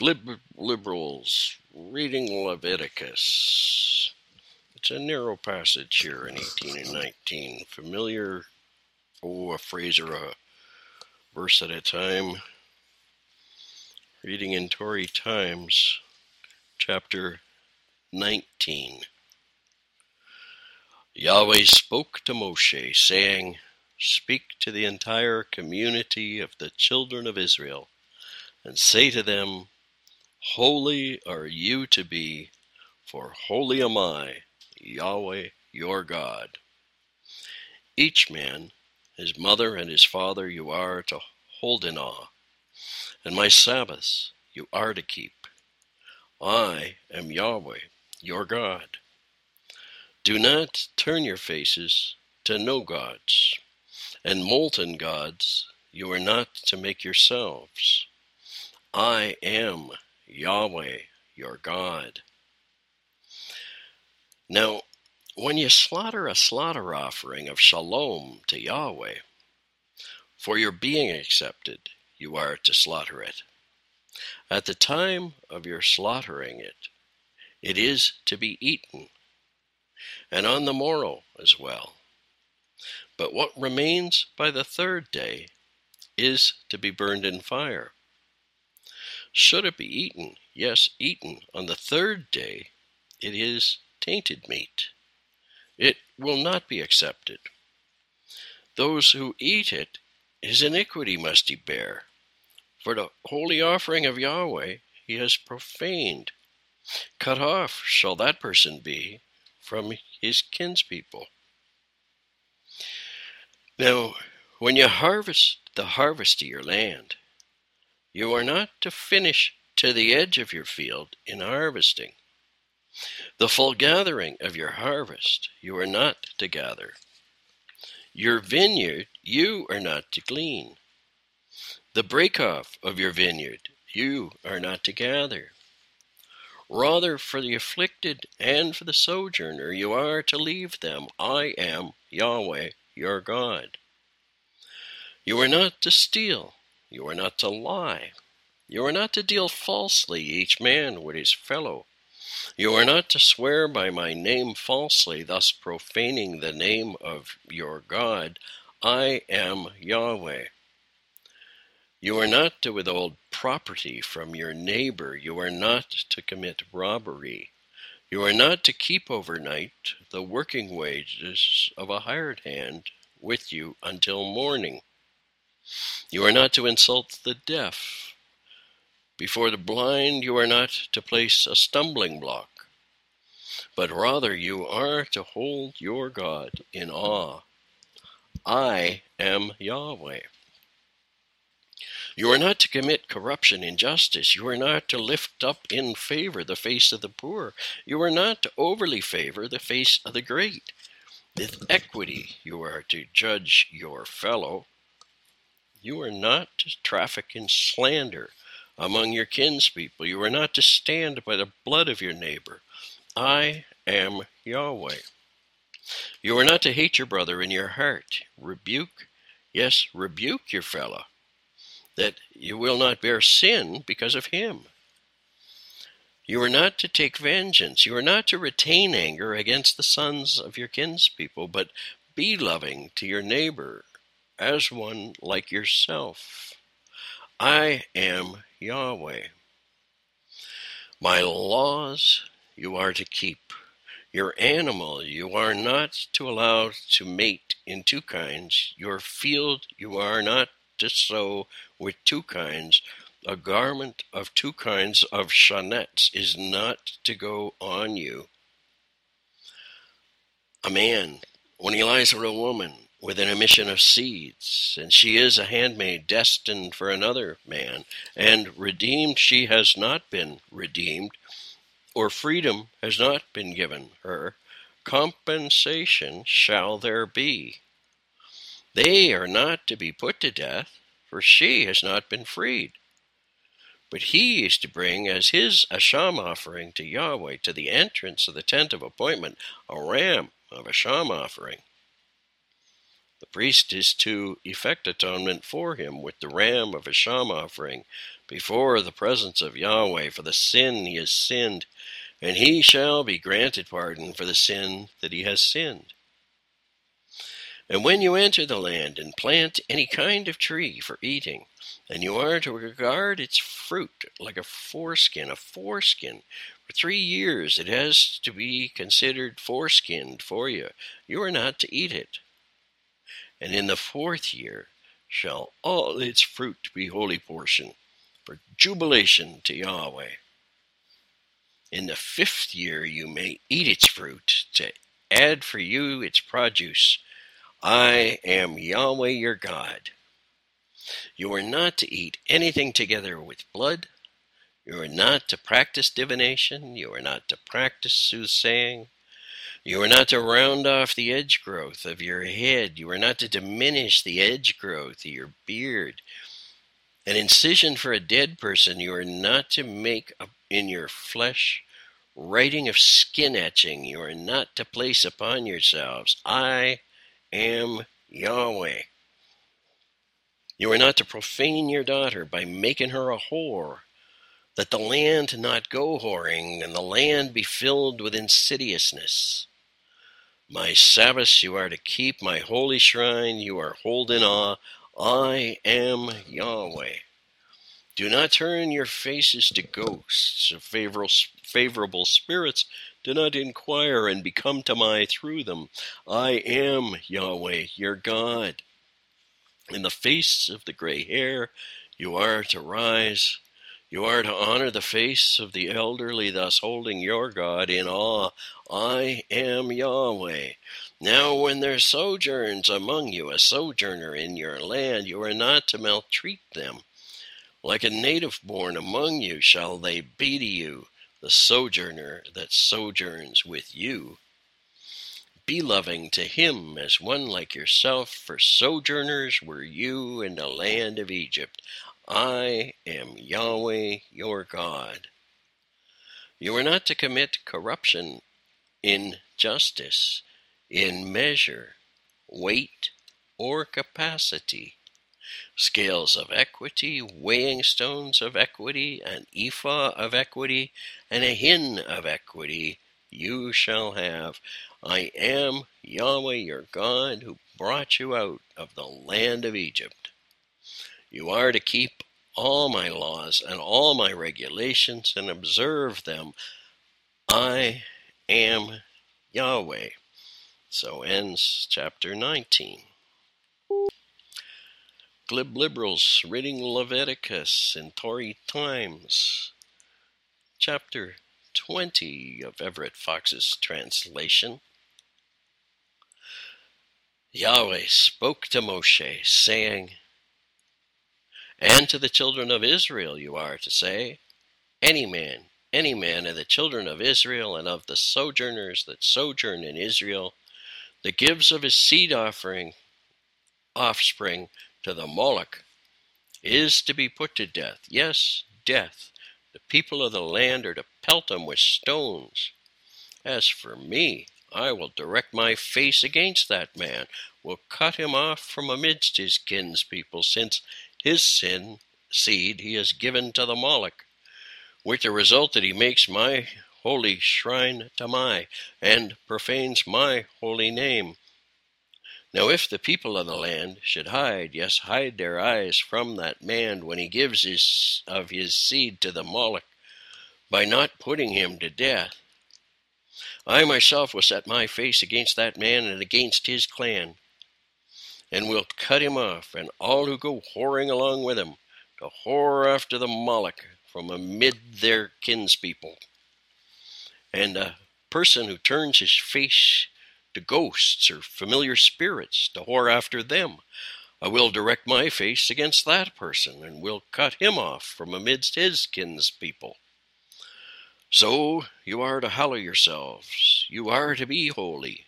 liberals reading Leviticus. It's a narrow passage here in 18 and 19. Familiar, oh, a phrase or a verse at a time. Reading in Tory Times, chapter 19. Yahweh spoke to Moshe, saying, Speak to the entire community of the children of Israel, and say to them, Holy are you to be, for holy am I, Yahweh your God. Each man, his mother and his father, you are to hold in awe, and my Sabbaths you are to keep. I am Yahweh, your God. Do not turn your faces to no gods, and molten gods you are not to make yourselves. I am Yahweh, your God. Now, when you slaughter a slaughter offering of shalom to Yahweh, for your being accepted, you are to slaughter it. At the time of your slaughtering it, it is to be eaten, and on the morrow as well. But what remains by the third day is to be burned in fire. Should it be eaten, yes, eaten on the third day, it is tainted meat. It will not be accepted. Those who eat it, his iniquity must he bear. For the holy offering of Yahweh he has profaned. Cut off shall that person be from his kinspeople. Now, when you harvest the harvest of your land, you are not to finish to the edge of your field in harvesting. The full gathering of your harvest you are not to gather. Your vineyard you are not to glean. The break off of your vineyard you are not to gather. Rather, for the afflicted and for the sojourner, you are to leave them. I am Yahweh your God. You are not to steal. You are not to lie. You are not to deal falsely, each man with his fellow. You are not to swear by my name falsely, thus profaning the name of your God. I am Yahweh. You are not to withhold property from your neighbor. You are not to commit robbery. You are not to keep overnight the working wages of a hired hand with you until morning. You are not to insult the deaf. Before the blind, you are not to place a stumbling block, but rather you are to hold your God in awe. I am Yahweh. You are not to commit corruption, injustice. You are not to lift up in favor the face of the poor. You are not to overly favor the face of the great. With equity, you are to judge your fellow. You are not to traffic in slander among your kinspeople. You are not to stand by the blood of your neighbor. I am Yahweh. You are not to hate your brother in your heart. Rebuke, yes, rebuke your fellow, that you will not bear sin because of him. You are not to take vengeance. You are not to retain anger against the sons of your kinspeople, but be loving to your neighbor as one like yourself. I am Yahweh. My laws you are to keep. Your animal you are not to allow to mate in two kinds. Your field you are not to sow with two kinds. A garment of two kinds of shaatnez is not to go on you. A man, when he lies with a woman, with an emission of seeds, and she is a handmaid destined for another man, and redeemed she has not been redeemed, or freedom has not been given her, compensation shall there be. They are not to be put to death, for she has not been freed. But he is to bring as his asham offering to Yahweh to the entrance of the tent of appointment a ram of asham offering. The priest is to effect atonement for him with the ram of asham offering before the presence of Yahweh for the sin he has sinned, and he shall be granted pardon for the sin that he has sinned. And when you enter the land and plant any kind of tree for eating, and you are to regard its fruit like a foreskin, a foreskin. For three years it has to be considered foreskinned for you. You are not to eat it. And in the fourth year shall all its fruit be holy portion, for jubilation to Yahweh. In the fifth year you may eat its fruit, to add for you its produce. I am Yahweh your God. You are not to eat anything together with blood. You are not to practice divination. You are not to practice soothsaying. You are not to round off the edge growth of your head. You are not to diminish the edge growth of your beard. An incision for a dead person you are not to make in your flesh. Writing of skin etching you are not to place upon yourselves. I am Yahweh. You are not to profane your daughter by making her a whore, that the land not go whoring, and the land be filled with insidiousness. My Sabbaths you are to keep, my holy shrine you are hold in awe. I am Yahweh. Do not turn your faces to ghosts or favorable, spirits. Do not inquire and become tamei through them. I am Yahweh, your God. In the face of the gray hair, you are to rise. You are to honor the face of the elderly, thus holding your God in awe. I am Yahweh. Now, when there sojourns among you a sojourner in your land, you are not to maltreat them. Like a native born among you shall they be to you, the sojourner that sojourns with you. Be loving to him as one like yourself, for sojourners were you in the land of Egypt. I am Yahweh your God. You are not to commit corruption in justice, in measure, weight, or capacity. Scales of equity, weighing stones of equity, an ephah of equity, and a hin of equity you shall have. I am Yahweh your God who brought you out of the land of Egypt. You are to keep all my laws and all my regulations and observe them. I am Yahweh. So ends chapter 19. Glib liberals reading Leviticus in Tory Times. Chapter 20 of Everett Fox's translation. Yahweh spoke to Moshe, saying, And to the children of Israel you are to say, Any man, any man of the children of Israel and of the sojourners that sojourn in Israel, that gives of his seed offering, offspring to the Moloch, is to be put to death. Yes, death. The people of the land are to pelt him with stones. As for me, I will direct my face against that man, will cut him off from amidst his kinspeople, since his sin seed he has given to the Moloch, with the result that he makes my holy shrine Tamai, and profanes my holy name. Now, if the people of the land should hide, yes, hide their eyes from that man when he gives his of his seed to the Moloch, by not putting him to death, I myself will set my face against that man and against his clan, and will cut him off, and all who go whoring along with him, to whore after the Moloch from amid their kinspeople. And a person who turns his face to ghosts or familiar spirits to whore after them, I will direct my face against that person, and will cut him off from amidst his kinspeople. So you are to hallow yourselves, you are to be holy,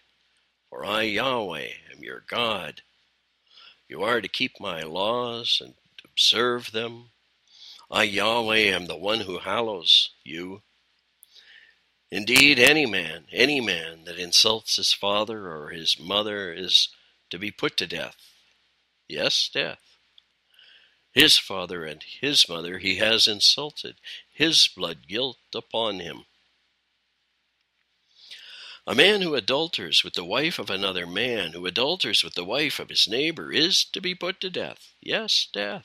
for I, Yahweh, am your God. You are to keep my laws and observe them. I, Yahweh, am the one who hallows you. Indeed, any man, any man that insults his father or his mother is to be put to death. Yes, death. His father and his mother he has insulted, his blood guilt upon him. A man who adulters with the wife of another man, who adulters with the wife of his neighbor, is to be put to death. Yes, death.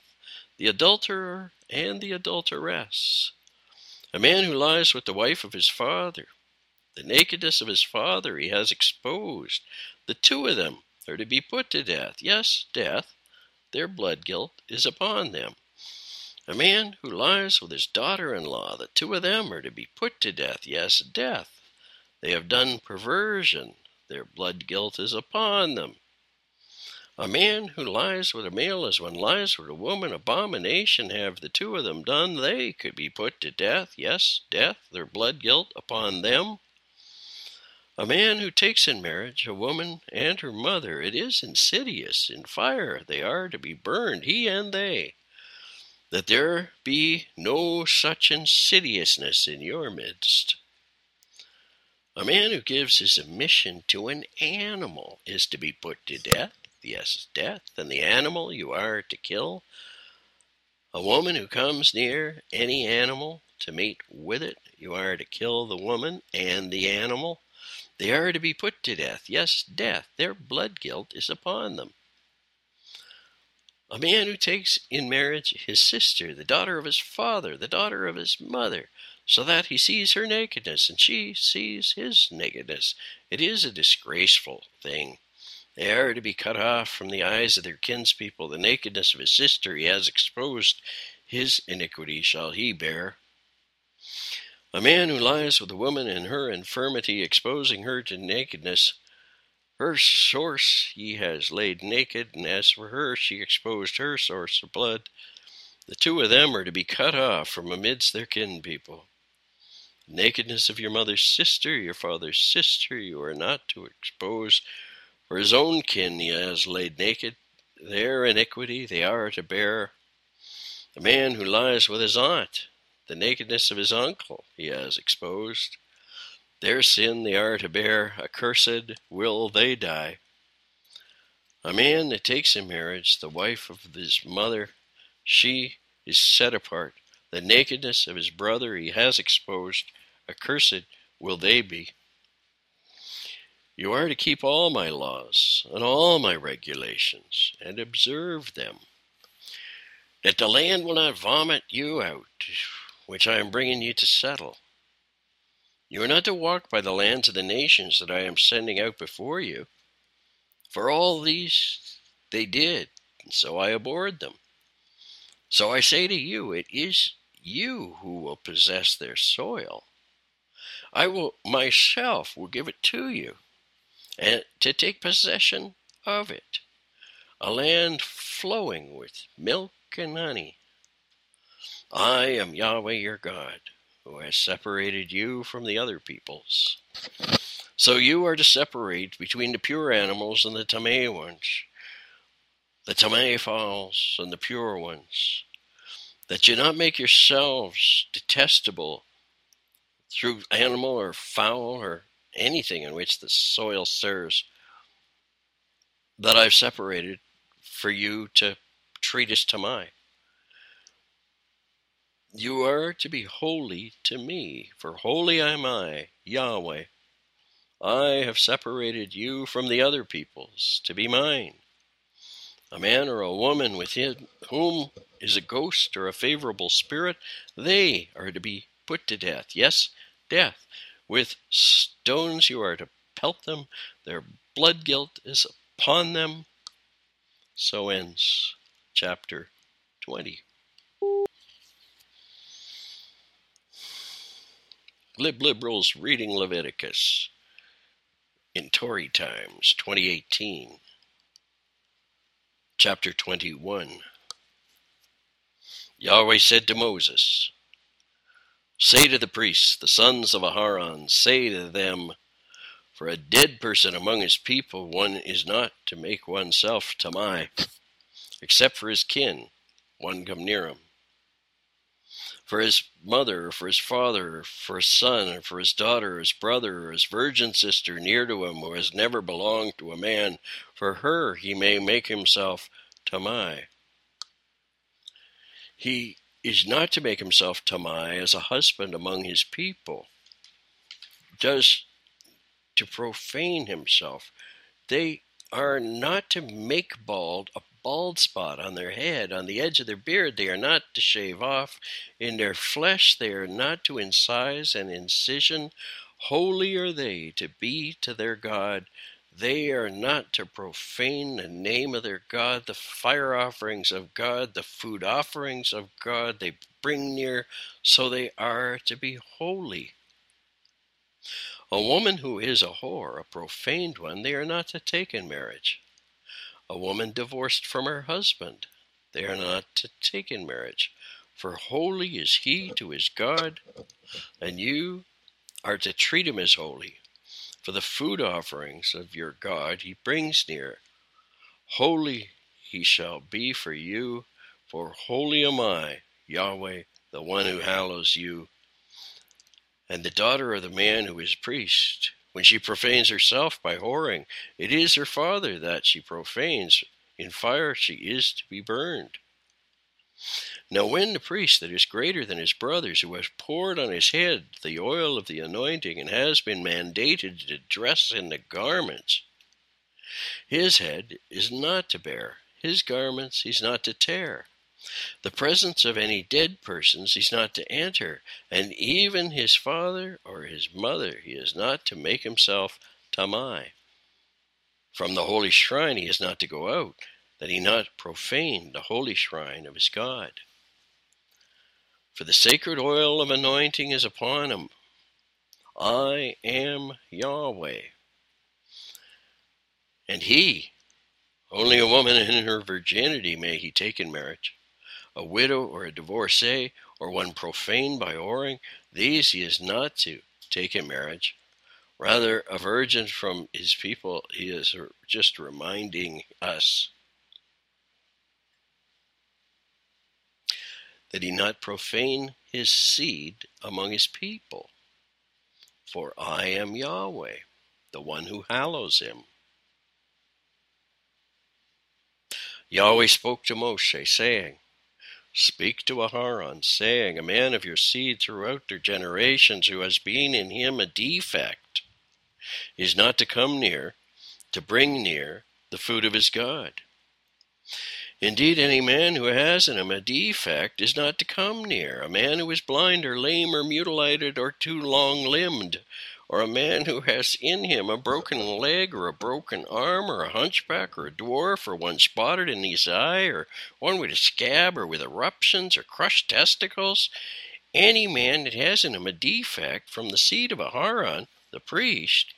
The adulterer and the adulteress. A man who lies with the wife of his father, the nakedness of his father he has exposed. The two of them are to be put to death. Yes, death. Their blood guilt is upon them. A man who lies with his daughter in law, the two of them are to be put to death. Yes, death. They have done perversion. Their blood guilt is upon them. A man who lies with a male as one lies with a woman, abomination have the two of them done. They could be put to death. Yes, death, their blood guilt upon them. A man who takes in marriage a woman and her mother, it is insidious. In fire they are to be burned, he and they. That there be no such insidiousness in your midst. A man who gives his submission to an animal is to be put to death. Yes, death. And the animal you are to kill. A woman who comes near any animal to mate with it, you are to kill the woman and the animal. They are to be put to death. Yes, death. Their blood guilt is upon them. A man who takes in marriage his sister, the daughter of his father, the daughter of his mother, so that he sees her nakedness and she sees his nakedness. It is a disgraceful thing. They are to be cut off from the eyes of their kinspeople. The nakedness of his sister he has exposed, his iniquity shall he bear. A man who lies with a woman in her infirmity, exposing her to nakedness, her source he has laid naked, and as for her, she exposed her source of blood. The two of them are to be cut off from amidst their kinspeople nakedness of your mother's sister, your father's sister, you are not to expose. For his own kin he has laid naked. Their iniquity they are to bear. The man who lies with his aunt, the nakedness of his uncle he has exposed. Their sin they are to bear. Accursed will they die. A man that takes in marriage the wife of his mother, she is set apart. The nakedness of his brother he has exposed, accursed will they be. You are to keep all my laws and all my regulations and observe them, that the land will not vomit you out, which I am bringing you to settle. You are not to walk by the lands of the nations that I am sending out before you, for all these they did, and so I abhorred them. So I say to you, it is you who will possess their soil. I will myself will give it to you, and to take possession of it, a land flowing with milk and honey. I am Yahweh your God, who has separated you from the other peoples. So you are to separate between the pure animals and the tamei ones, the tamei fowls and the pure ones that you not make yourselves detestable through animal or fowl or anything in which the soil serves that I've separated for you to treat as tamei. You are to be holy to me, for holy am I, Yahweh. I have separated you from the other peoples to be mine. A man or a woman within whom is a ghost or a favorable spirit, they are to be put to death. Yes, death. With stones you are to pelt them, their blood guilt is upon them. So ends chapter 20. Lib Liberals reading Leviticus in Tory Times 2018. Chapter 21. Yahweh said to Moses, Say to the priests, the sons of Aharon, say to them, For a dead person among his people, one is not to make oneself tamei, except for his kin, one come near him. For his mother, or for his father, or for his son, or for his daughter, his brother, his virgin sister near to him, who has never belonged to a man. For her he may make himself tamai. He is not to make himself tamai as a husband among his people, does to profane himself. They are not to make bald a bald spot on their head, on the edge of their beard. They are not to shave off. In their flesh, they are not to incise an incision. Holy are they to be to their God. They are not to profane the name of their God, the fire offerings of God, the food offerings of God they bring near, so they are to be holy. A woman who is a whore, a profaned one, they are not to take in marriage. A woman divorced from her husband, they are not to take in marriage. For holy is he to his God, and you are to treat him as holy for the food offerings of your God he brings near. Holy he shall be for you, for holy am I, Yahweh, the one who hallows you. And the daughter of the man who is priest, when she profanes herself by whoring, it is her father that she profanes. In fire she is to be burned. Now, when the priest that is greater than his brothers, who has poured on his head the oil of the anointing and has been mandated to dress in the garments, his head is not to bear, his garments he's not to tear. The presence of any dead persons he's not to enter, and even his father or his mother he is not to make himself tamai. From the holy shrine he is not to go out, that he not profane the holy shrine of his God for the sacred oil of anointing is upon him. I am Yahweh. And he, only a woman in her virginity may he take in marriage. A widow or a divorcee, or one profaned by whoring, these he is not to take in marriage. Rather, a virgin from his people, he is just reminding us that he not profane his seed among his people. For I am Yahweh, the one who hallows him. Yahweh spoke to Moshe, saying, Speak to Aharon, saying, A man of your seed throughout their generations who has been in him a defect is not to come near, to bring near the food of his God. Indeed, any man who has in him a defect is not to come near. A man who is blind or lame or mutilated or too long limbed, or a man who has in him a broken leg or a broken arm, or a hunchback or a dwarf, or one spotted in his eye, or one with a scab or with eruptions or crushed testicles. Any man that has in him a defect from the seed of Aharon, the priest,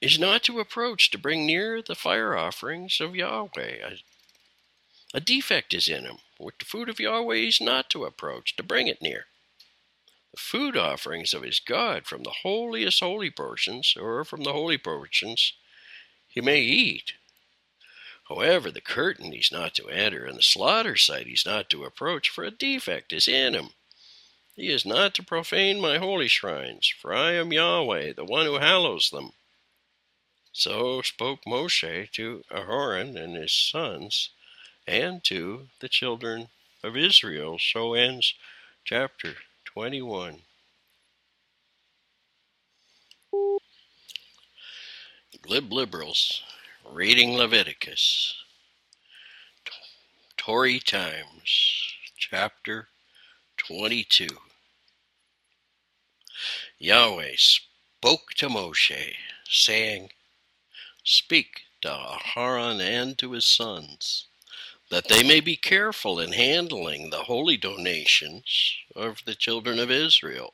is not to approach to bring near the fire offerings of Yahweh. A defect is in him, with the food of Yahweh is not to approach, to bring it near. The food offerings of his God from the holiest holy portions, or from the holy portions, he may eat. However, the curtain he's not to enter, and the slaughter site he's not to approach, for a defect is in him. He is not to profane my holy shrines, for I am Yahweh, the one who hallows them. So spoke Moshe to Aharon and his sons and to the children of Israel. So ends chapter 21. Glib liberals reading Leviticus. Tory Times, chapter 22. Yahweh spoke to Moshe, saying, Speak to Aharon and to his sons that they may be careful in handling the holy donations of the children of Israel,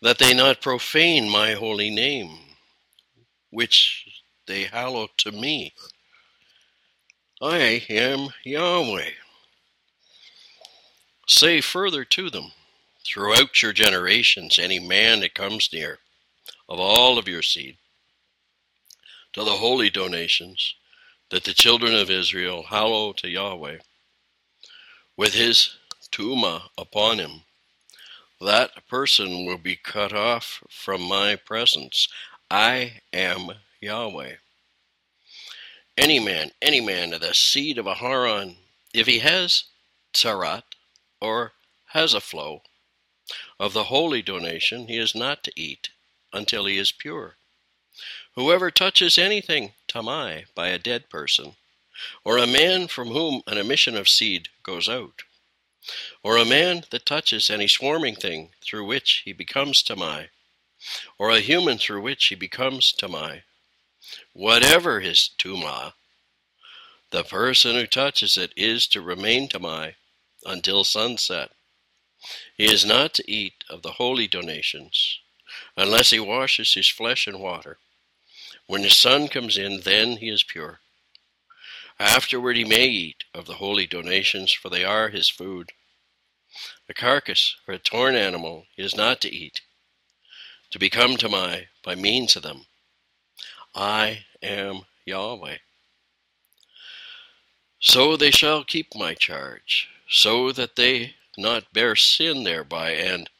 that they not profane my holy name, which they hallow to me. I am Yahweh. Say further to them, throughout your generations, any man that comes near, of all of your seed, to the holy donations, that the children of Israel hallow to Yahweh with his tuma upon him, that person will be cut off from my presence. I am Yahweh. Any man, any man of the seed of Aharon, if he has tzaraat or has a flow of the holy donation, he is not to eat until he is pure. Whoever touches anything tamai by a dead person, or a man from whom an emission of seed goes out, or a man that touches any swarming thing through which he becomes tamai, or a human through which he becomes tamai, whatever his tuma, the person who touches it is to remain tamai until sunset. He is not to eat of the holy donations unless he washes his flesh in water. When the sun comes in, then he is pure. Afterward he may eat of the holy donations, for they are his food. A carcass or a torn animal he is not to eat, to become tamai by means of them. I am Yahweh. So they shall keep my charge, so that they not bear sin thereby, and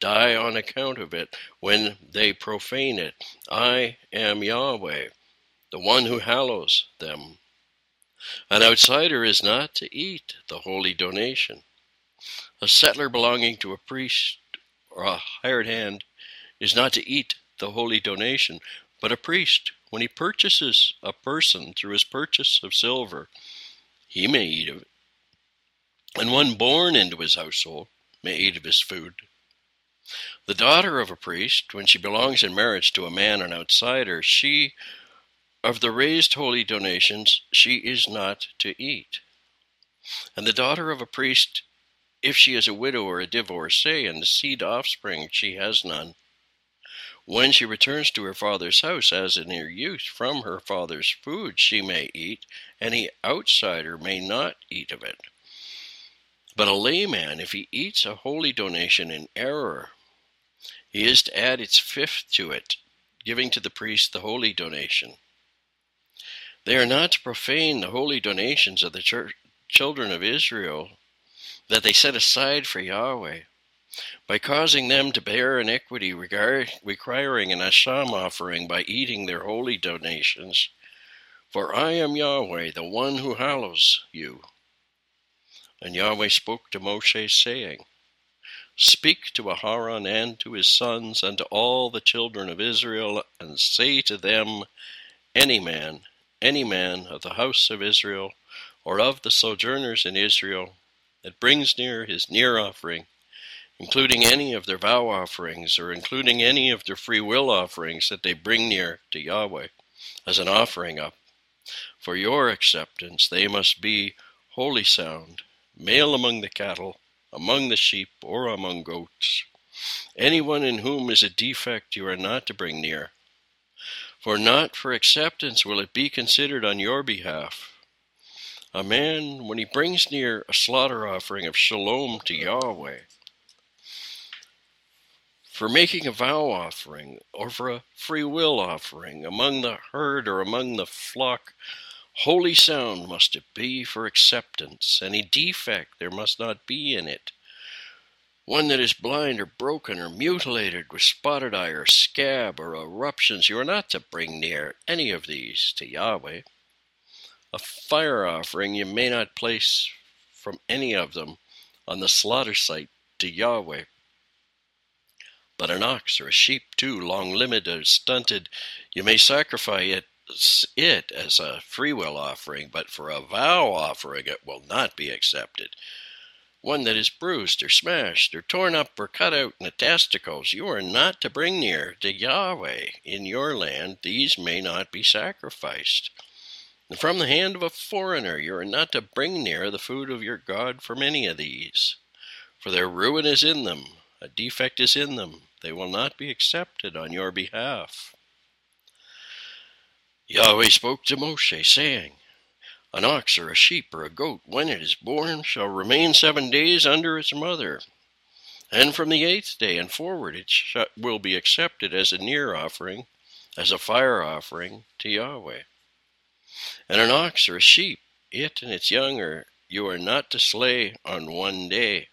die on account of it when they profane it. I am Yahweh, the one who hallows them. An outsider is not to eat the holy donation. A settler belonging to a priest or a hired hand is not to eat the holy donation, but a priest, when he purchases a person through his purchase of silver, he may eat of it. And one born into his household may eat of his food. The daughter of a priest, when she belongs in marriage to a man, an outsider, she, of the raised holy donations, she is not to eat. And the daughter of a priest, if she is a widow or a divorcee, and the seed offspring she has none, when she returns to her father's house, as in her youth, from her father's food she may eat, any outsider may not eat of it. But a layman, if he eats a holy donation in error, he is to add its fifth to it, giving to the priest the holy donation. They are not to profane the holy donations of the church, children of Israel that they set aside for Yahweh by causing them to bear iniquity, regard, requiring an asham offering by eating their holy donations. For I am Yahweh, the one who hallows you. And Yahweh spoke to Moshe, saying, Speak to Aharon and to his sons and to all the children of Israel, and say to them, Any man, any man of the house of Israel, or of the sojourners in Israel, that brings near his near offering, including any of their vow offerings, or including any of their free will offerings that they bring near to Yahweh as an offering up. For your acceptance they must be wholly sound, male among the cattle, among the sheep or among goats. Anyone in whom is a defect you are not to bring near. For not for acceptance will it be considered on your behalf. A man, when he brings near a slaughter offering of shalom to Yahweh, for making a vow offering, or for a free will offering among the herd or among the flock, Holy sound must it be for acceptance. Any defect there must not be in it. One that is blind or broken or mutilated with spotted eye or scab or eruptions, you are not to bring near any of these to Yahweh. A fire offering you may not place from any of them on the slaughter site to Yahweh. But an ox or a sheep, too, long limbed or stunted, you may sacrifice it it as a free will offering, but for a vow offering it will not be accepted. One that is bruised or smashed or torn up or cut out in the testicles, you are not to bring near to Yahweh in your land. These may not be sacrificed. And from the hand of a foreigner, you are not to bring near the food of your God from any of these. For their ruin is in them, a defect is in them. They will not be accepted on your behalf. Yahweh spoke to Moshe, saying, An ox or a sheep or a goat, when it is born, shall remain seven days under its mother. And from the eighth day and forward it sh- will be accepted as a near offering, as a fire offering to Yahweh. And an ox or a sheep, it and its young are you are not to slay on one day.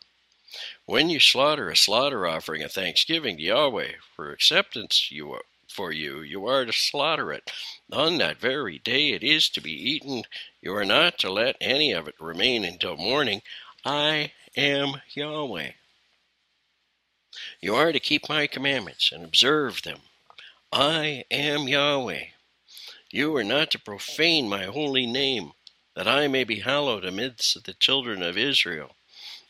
When you slaughter a slaughter offering of thanksgiving to Yahweh for acceptance you for you, you are to slaughter it. On that very day it is to be eaten. You are not to let any of it remain until morning. I am Yahweh. You are to keep my commandments and observe them. I am Yahweh. You are not to profane my holy name, that I may be hallowed amidst the children of Israel.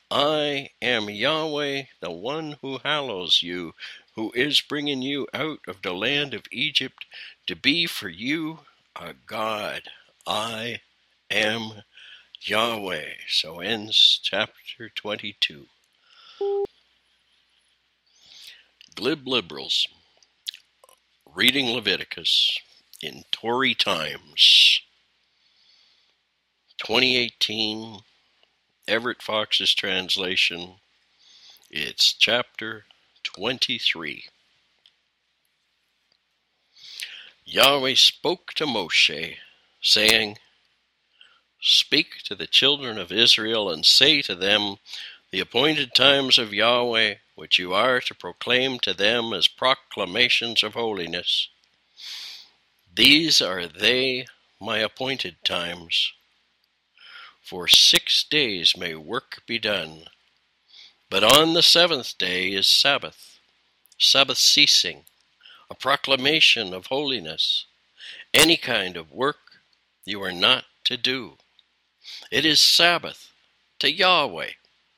I am Yahweh, the one who hallows you, who is bringing you out of the land of Egypt to be for you a God. I am Yahweh. So ends chapter 22. Glib Liberals reading Leviticus in Tory Times 2018 Everett Fox's translation. It's chapter 23. Yahweh spoke to Moshe, saying, Speak to the children of Israel and say to them, The appointed times of Yahweh, which you are to proclaim to them as proclamations of holiness. These are they, my appointed times. For six days may work be done, but on the seventh day is Sabbath, Sabbath ceasing, a proclamation of holiness. Any kind of work you are not to do. It is Sabbath to Yahweh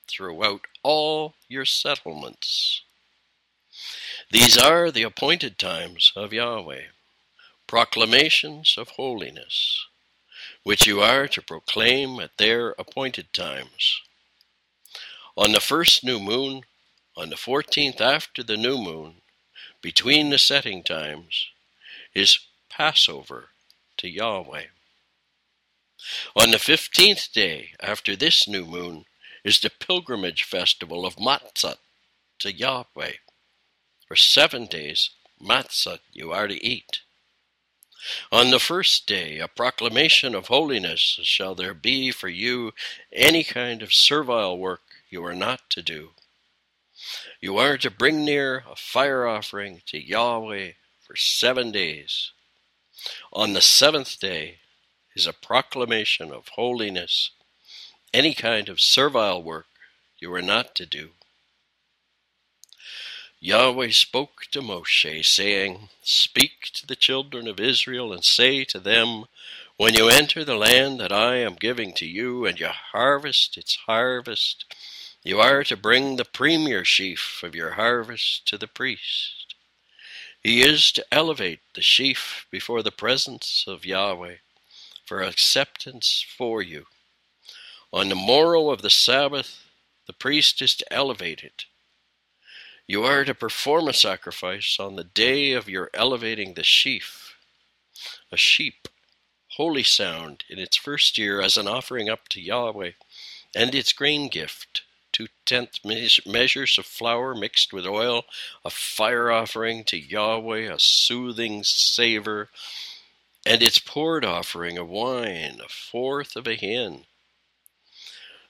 throughout all your settlements. These are the appointed times of Yahweh, proclamations of holiness, which you are to proclaim at their appointed times. On the first new moon, on the fourteenth after the new moon, between the setting times, is Passover to Yahweh. On the fifteenth day after this new moon is the pilgrimage festival of Matzah to Yahweh. For seven days, matzah you are to eat. On the first day, a proclamation of holiness shall there be for you any kind of servile work you are not to do. You are to bring near a fire offering to Yahweh for seven days. On the seventh day is a proclamation of holiness any kind of servile work you are not to do. Yahweh spoke to Moshe, saying, Speak to the children of Israel and say to them, When you enter the land that I am giving to you, and you harvest its harvest, you are to bring the premier sheaf of your harvest to the priest. He is to elevate the sheaf before the presence of Yahweh for acceptance for you. On the morrow of the Sabbath, the priest is to elevate it. You are to perform a sacrifice on the day of your elevating the sheaf, a sheep, holy sound in its first year as an offering up to Yahweh, and its grain gift, two tenth measures of flour mixed with oil, a fire offering to Yahweh, a soothing savor, and its poured offering of wine, a fourth of a hin.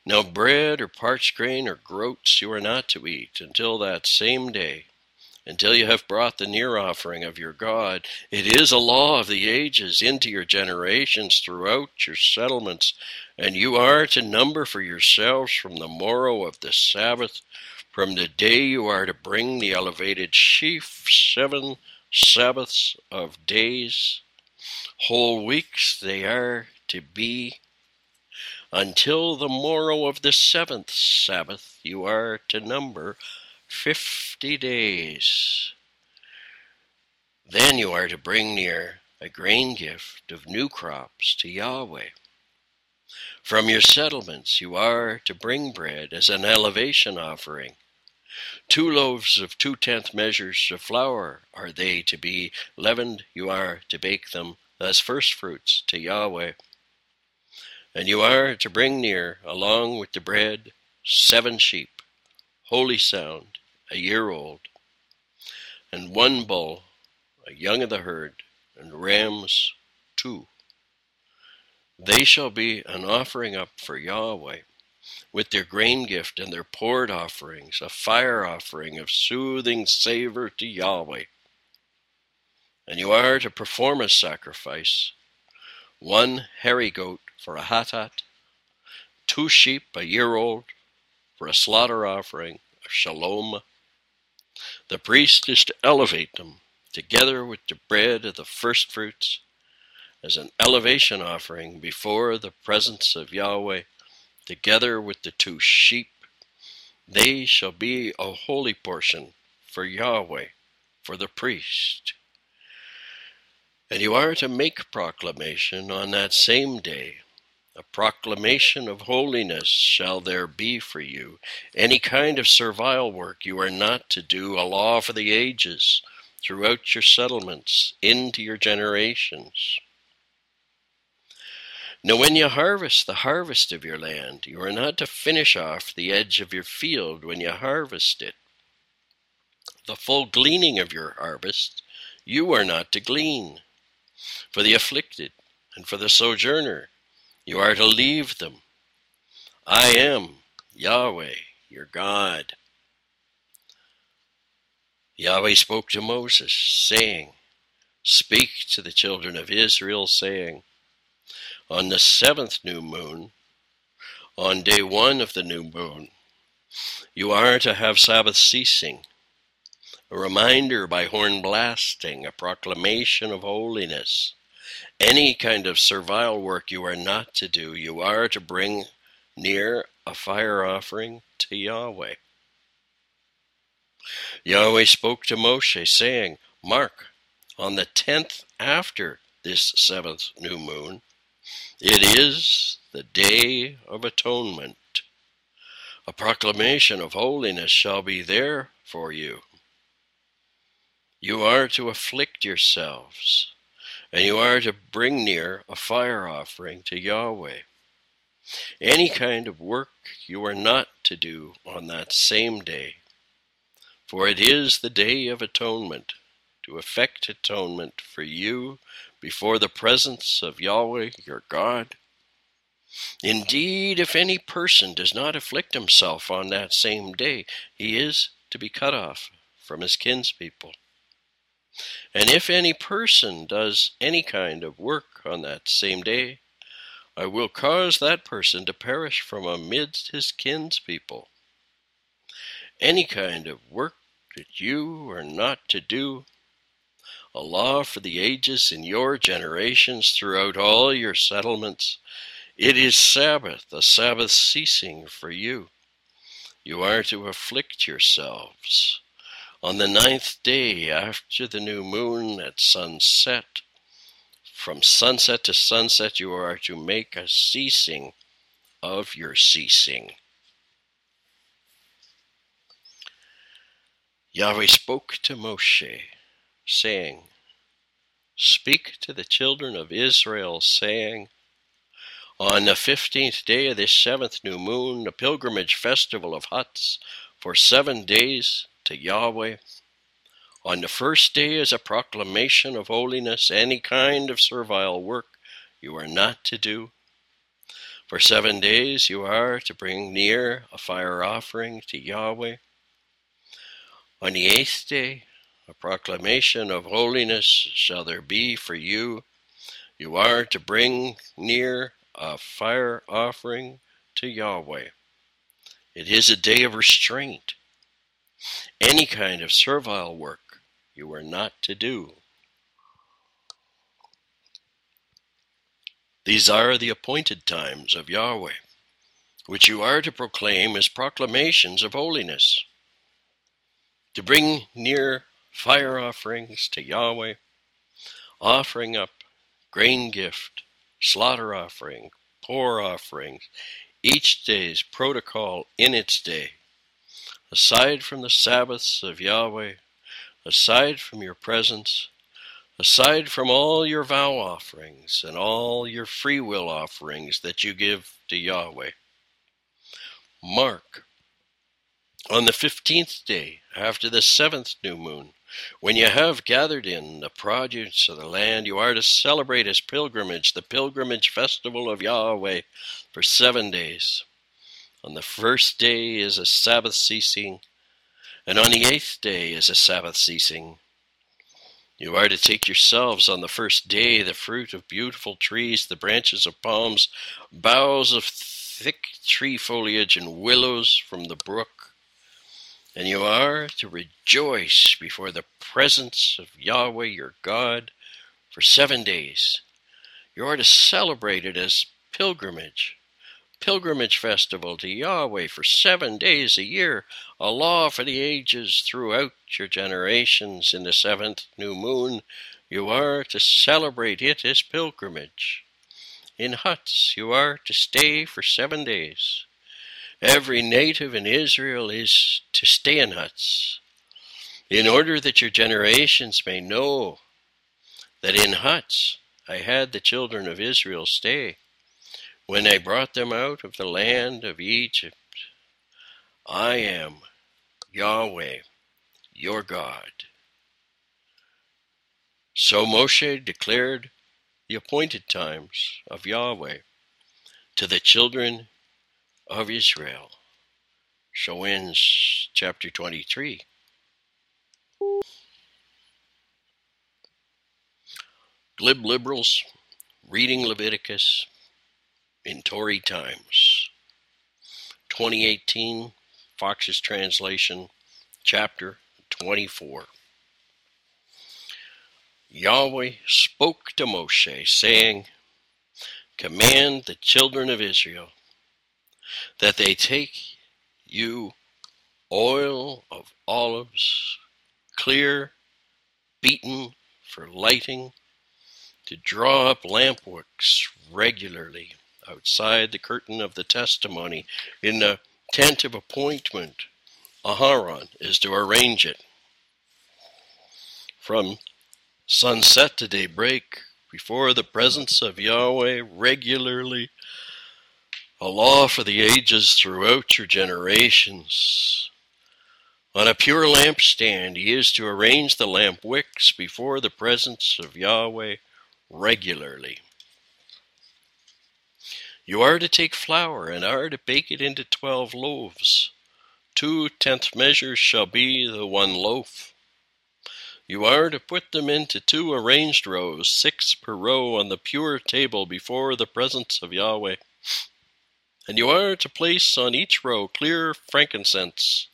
Now bread or parched grain or groats you are not to eat until that same day, until you have brought the near offering of your God. It is a law of the ages into your generations throughout your settlements, and you are to number for yourselves from the morrow of the Sabbath, from the day you are to bring the elevated sheaf, seven Sabbaths of days. Whole weeks they are to be until the morrow of the seventh Sabbath, you are to number fifty days. Then you are to bring near a grain gift of new crops to Yahweh. From your settlements you are to bring bread as an elevation offering. Two loaves of two tenth measures of flour are they to be leavened. You are to bake them as firstfruits to Yahweh. And you are to bring near, along with the bread, seven sheep, holy sound, a year old, and one bull, a young of the herd, and rams two. They shall be an offering up for Yahweh. with their grain gift and their poured offerings, a fire offering of soothing savor to Yahweh. And you are to perform a sacrifice one hairy goat for a hatat, two sheep a year old for a slaughter offering of shalom. The priest is to elevate them together with the bread of the firstfruits as an elevation offering before the presence of Yahweh, together with the two sheep. They shall be a holy portion for Yahweh, for the priest. And you are to make proclamation on that same day. A proclamation of holiness shall there be for you. Any kind of servile work you are not to do, a law for the ages, throughout your settlements, into your generations. Now, when you harvest the harvest of your land, you are not to finish off the edge of your field when you harvest it. The full gleaning of your harvest you are not to glean for the afflicted, and for the sojourner. You are to leave them. I am Yahweh, your God. Yahweh spoke to Moses, saying, Speak to the children of Israel, saying, On the seventh new moon, on day one of the new moon, you are to have Sabbath ceasing a reminder by horn blasting, a proclamation of holiness. Any kind of servile work you are not to do, you are to bring near a fire offering to Yahweh. Yahweh spoke to Moshe, saying, Mark, on the tenth after this seventh new moon, it is the day of atonement. A proclamation of holiness shall be there for you. You are to afflict yourselves, and you are to bring near a fire offering to Yahweh. Any kind of work you are not to do on that same day, for it is the day of atonement, to effect atonement for you before the presence of Yahweh your God. Indeed, if any person does not afflict himself on that same day, he is to be cut off from his kinspeople. And if any person does any kind of work on that same day, I will cause that person to perish from amidst his kinspeople. Any kind of work that you are not to do, a law for the ages in your generations throughout all your settlements. It is Sabbath, a Sabbath ceasing for you. You are to afflict yourselves on the ninth day after the new moon at sunset. From sunset to sunset, you are to make a ceasing of your ceasing. Yahweh spoke to Moshe, saying, Speak to the children of Israel, saying, On the fifteenth day of this seventh new moon, a pilgrimage festival of huts for seven days to Yahweh. On the first day is a proclamation of holiness, any kind of servile work you are not to do. For seven days you are to bring near a fire offering to Yahweh. On the eighth day, a proclamation of holiness shall there be for you. You are to bring near a fire offering to Yahweh. It is a day of restraint any kind of servile work you are not to do. These are the appointed times of Yahweh, which you are to proclaim as proclamations of holiness, to bring near fire offerings to Yahweh, offering up grain gift, slaughter offering, pour offerings, each day's protocol in its day, aside from the Sabbaths of Yahweh, aside from your presents, aside from all your vow offerings and all your free will offerings that you give to Yahweh. Mark, on the fifteenth day after the seventh new moon, when you have gathered in the produce of the land, you are to celebrate as pilgrimage the pilgrimage festival of Yahweh for seven days On the first day is a Sabbath ceasing, and on the eighth day is a Sabbath ceasing. You are to take yourselves on the first day the fruit of beautiful trees, the branches of palms, boughs of thick tree foliage, and willows from the brook. And you are to rejoice before the presence of Yahweh your God for seven days. You are to celebrate it as pilgrimage, pilgrimage festival to Yahweh for seven days a year, a law for the ages throughout your generations. In the seventh new moon, you are to celebrate it as pilgrimage. In huts, you are to stay for seven days. Every native in Israel is to stay in huts, in order that your generations may know that in huts I had the children of Israel stay when they brought them out of the land of Egypt. I am Yahweh, your God. So Moshe declared the appointed times of Yahweh to the children of Israel. So ends chapter 23. Glib liberals reading Leviticus in Tory Times. 2018 Fox's Translation, chapter 24. Yahweh spoke to Moshe, saying, Command the children of Israel that they take you oil of olives, clear, beaten for lighting to draw up lamp wicks regularly outside the curtain of the testimony in the tent of appointment. Aharon is to arrange it. From sunset to daybreak, before the presence of Yahweh regularly, a law for the ages throughout your generations. On a pure lampstand, he is to arrange the lamp wicks before the presence of Yahweh regularly. You are to take flour and are to bake it into twelve loaves. Two tenth measures shall be the one loaf. You are to put them into two arranged rows, six per row, on the pure table before the presence of Yahweh. And you are to place on each row clear frankincense.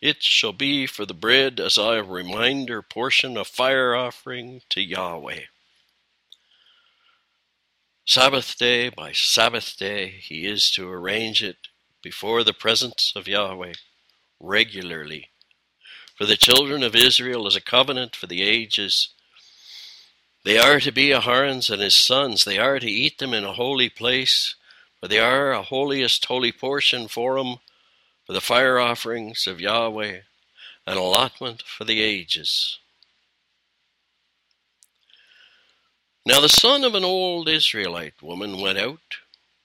It shall be for the bread as a reminder portion of fire offering to Yahweh. Sabbath day by Sabbath day, he is to arrange it before the presence of Yahweh regularly. For the children of Israel as a covenant for the ages. They are to be Aharon's and his sons. They are to eat them in a holy place, for they are a holiest holy portion for them, for the fire offerings of Yahweh, an allotment for the ages. Now the son of an old Israelite woman went out.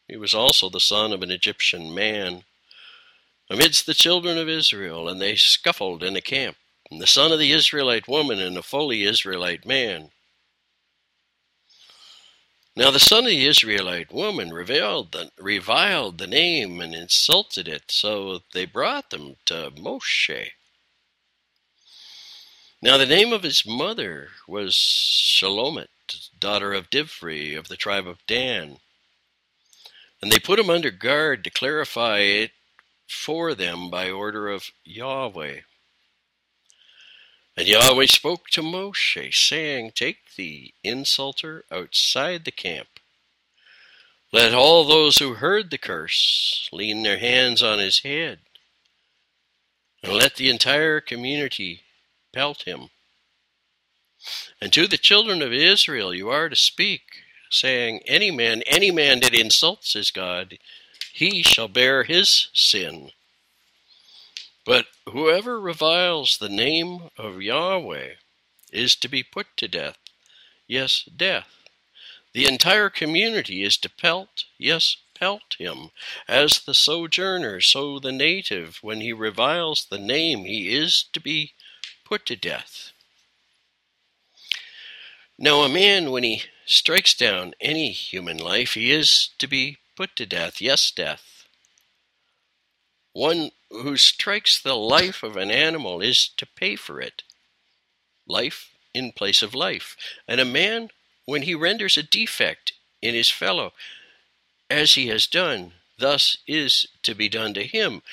He was also the son of an Egyptian man amidst the children of Israel, and they scuffled in the camp. And the son of the Israelite woman and the fully Israelite man. Now the son of the Israelite woman reviled the, reviled the name and insulted it, so they brought them to Moshe. Now the name of his mother was Shelomit, daughter of Divri of the tribe of Dan. And they put him under guard to clarify it for them by order of Yahweh. And Yahweh spoke to Moshe, saying, Take the insulter outside the camp. Let all those who heard the curse lean their hands on his head, and let the entire community pelt him. And to the children of Israel you are to speak, saying, Any man, any man that insults his God, he shall bear his sin. But whoever reviles the name of Yahweh is to be put to death. Yes, death. The entire community is to pelt, yes, pelt him. As the sojourner, so the native, when he reviles the name, he is to be put to death. Now, a man, when he strikes down any human life, he is to be put to death. Yes, death. One who strikes the life of an animal is to pay for it. Life in place of life. And a man, when he renders a defect in his fellow, as he has done, thus is to be done to him.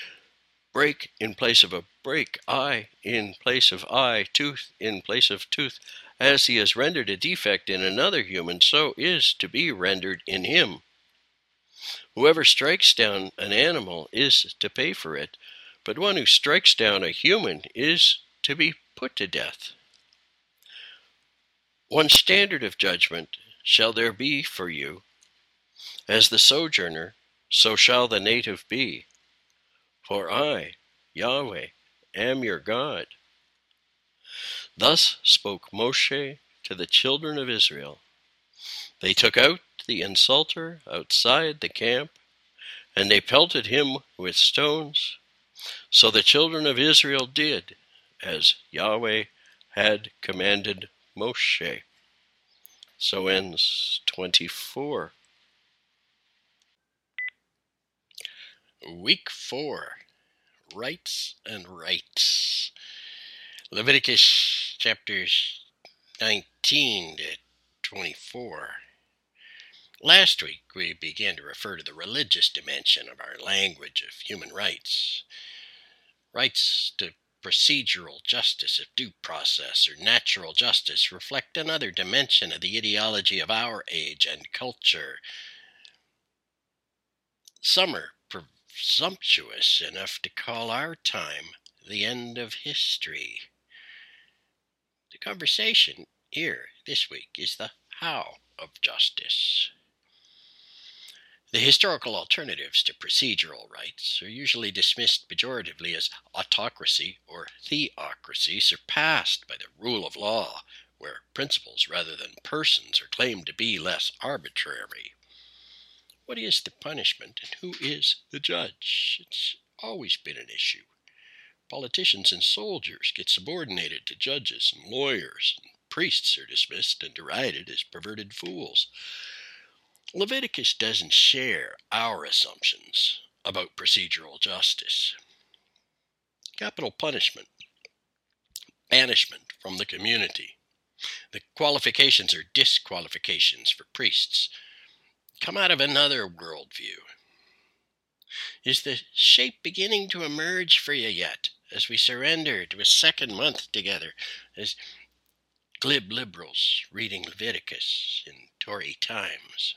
Break in place of a break, eye in place of eye, tooth in place of tooth. As he has rendered a defect in another human, so is to be rendered in him. Whoever strikes down an animal is to pay for it, but one who strikes down a human is to be put to death. One standard of judgment shall there be for you. As the sojourner, so shall the native be. For I, Yahweh, am your God. Thus spoke Moshe to the children of Israel. They took out the insulter outside the camp, and they pelted him with stones. So the children of Israel did as Yahweh had commanded Moshe. So ends 24. Week 4 Rites and Rights. Leviticus chapters 19 to 24. Last week we began to refer to the religious dimension of our language of human rights. Rights to procedural justice of due process or natural justice reflect another dimension of the ideology of our age and culture. Some are presumptuous enough to call our time the end of history. The conversation here this week is the how of justice. The historical alternatives to procedural rights are usually dismissed pejoratively as autocracy or theocracy, surpassed by the rule of law, where principles rather than persons are claimed to be less arbitrary. What is the punishment and who is the judge? It's always been an issue. Politicians and soldiers get subordinated to judges and lawyers, and priests are dismissed and derided as perverted fools. Leviticus doesn't share our assumptions about procedural justice. Capital punishment, banishment from the community. The qualifications or disqualifications for priests come out of another worldview. Is the shape beginning to emerge for you yet? As we surrender to a second month together as glib liberals reading Leviticus in Tory times.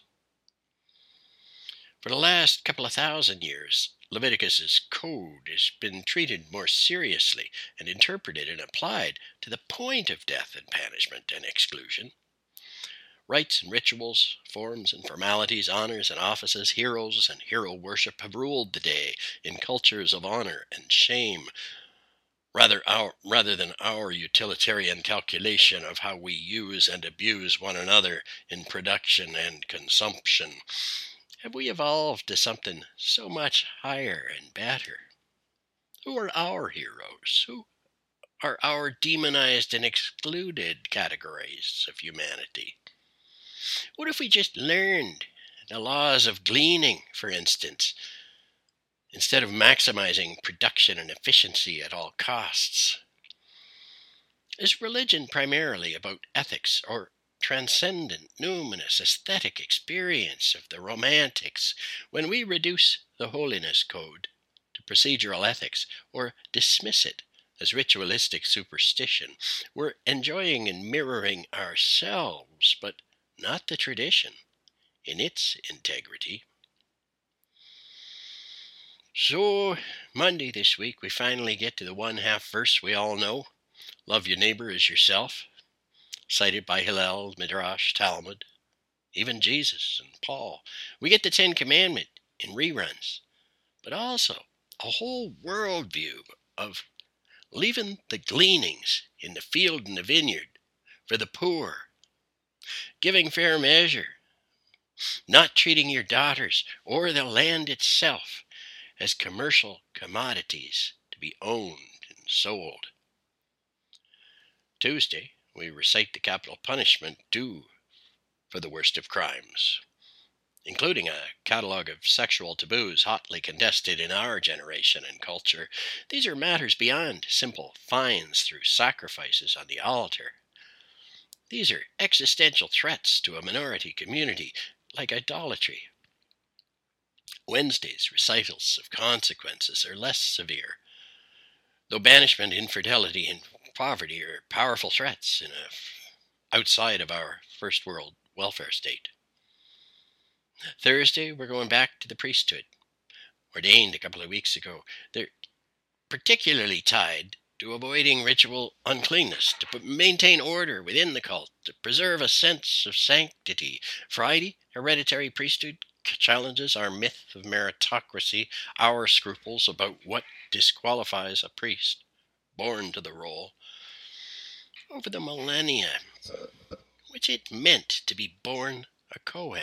For the last couple of thousand years, Leviticus's code has been treated more seriously and interpreted and applied to the point of death and punishment and exclusion. Rites and rituals, forms and formalities, honors and offices, heroes and hero worship have ruled the day in cultures of honor and shame, rather our rather than our utilitarian calculation of how we use and abuse one another in production and consumption have we evolved to something so much higher and better? Who are our heroes? Who are our demonized and excluded categories of humanity? What if we just learned the laws of gleaning for instance instead of maximizing production and efficiency at all costs? Is religion primarily about ethics or transcendent, numinous, aesthetic experience of the romantics when we reduce the holiness code to procedural ethics or dismiss it as ritualistic superstition? We're enjoying and mirroring ourselves, but not the tradition in its integrity. So, Monday this week, we finally get to the one half verse we all know Love your neighbor as yourself, cited by Hillel, Midrash, Talmud, even Jesus and Paul. We get the Ten Commandment in reruns, but also a whole worldview of leaving the gleanings in the field and the vineyard for the poor, giving fair measure, not treating your daughters or the land itself as commercial commodities to be owned and sold. Tuesday, we recite the capital punishment due for the worst of crimes. including a catalogue of sexual taboos hotly contested in our generation and culture. These are matters beyond simple fines through sacrifices on the altar. These are existential threats to a minority community, like idolatry. Wednesday's recitals of consequences are less severe, though banishment, infidelity, and poverty are powerful threats in outside of our first world welfare state. Thursday, we're going back to the priesthood, ordained a couple of weeks ago. They're particularly tied to avoiding ritual uncleanness, to maintain order within the cult, to preserve a sense of sanctity. Friday, hereditary priesthood challenges our myth of meritocracy, our scruples about what disqualifies a priest born to the role. Over the millennia, which it meant to be born a Cohen.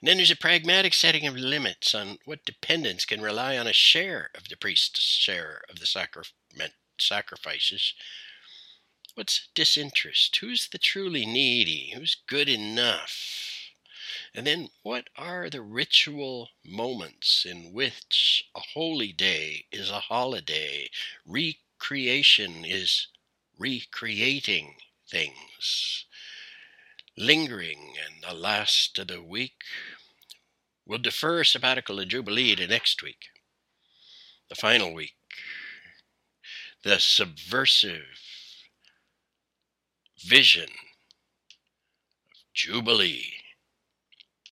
And then there's a pragmatic setting of limits on what dependents can rely on a share of the priest's share of the sacrament sacrifices. What's disinterest? Who's the truly needy? Who's good enough? And then, what are the ritual moments in which a holy day is a holiday? Recreation is recreating things lingering and the last of the week. We'll defer sabbatical and jubilee to next week, the final week, the subversive vision of jubilee.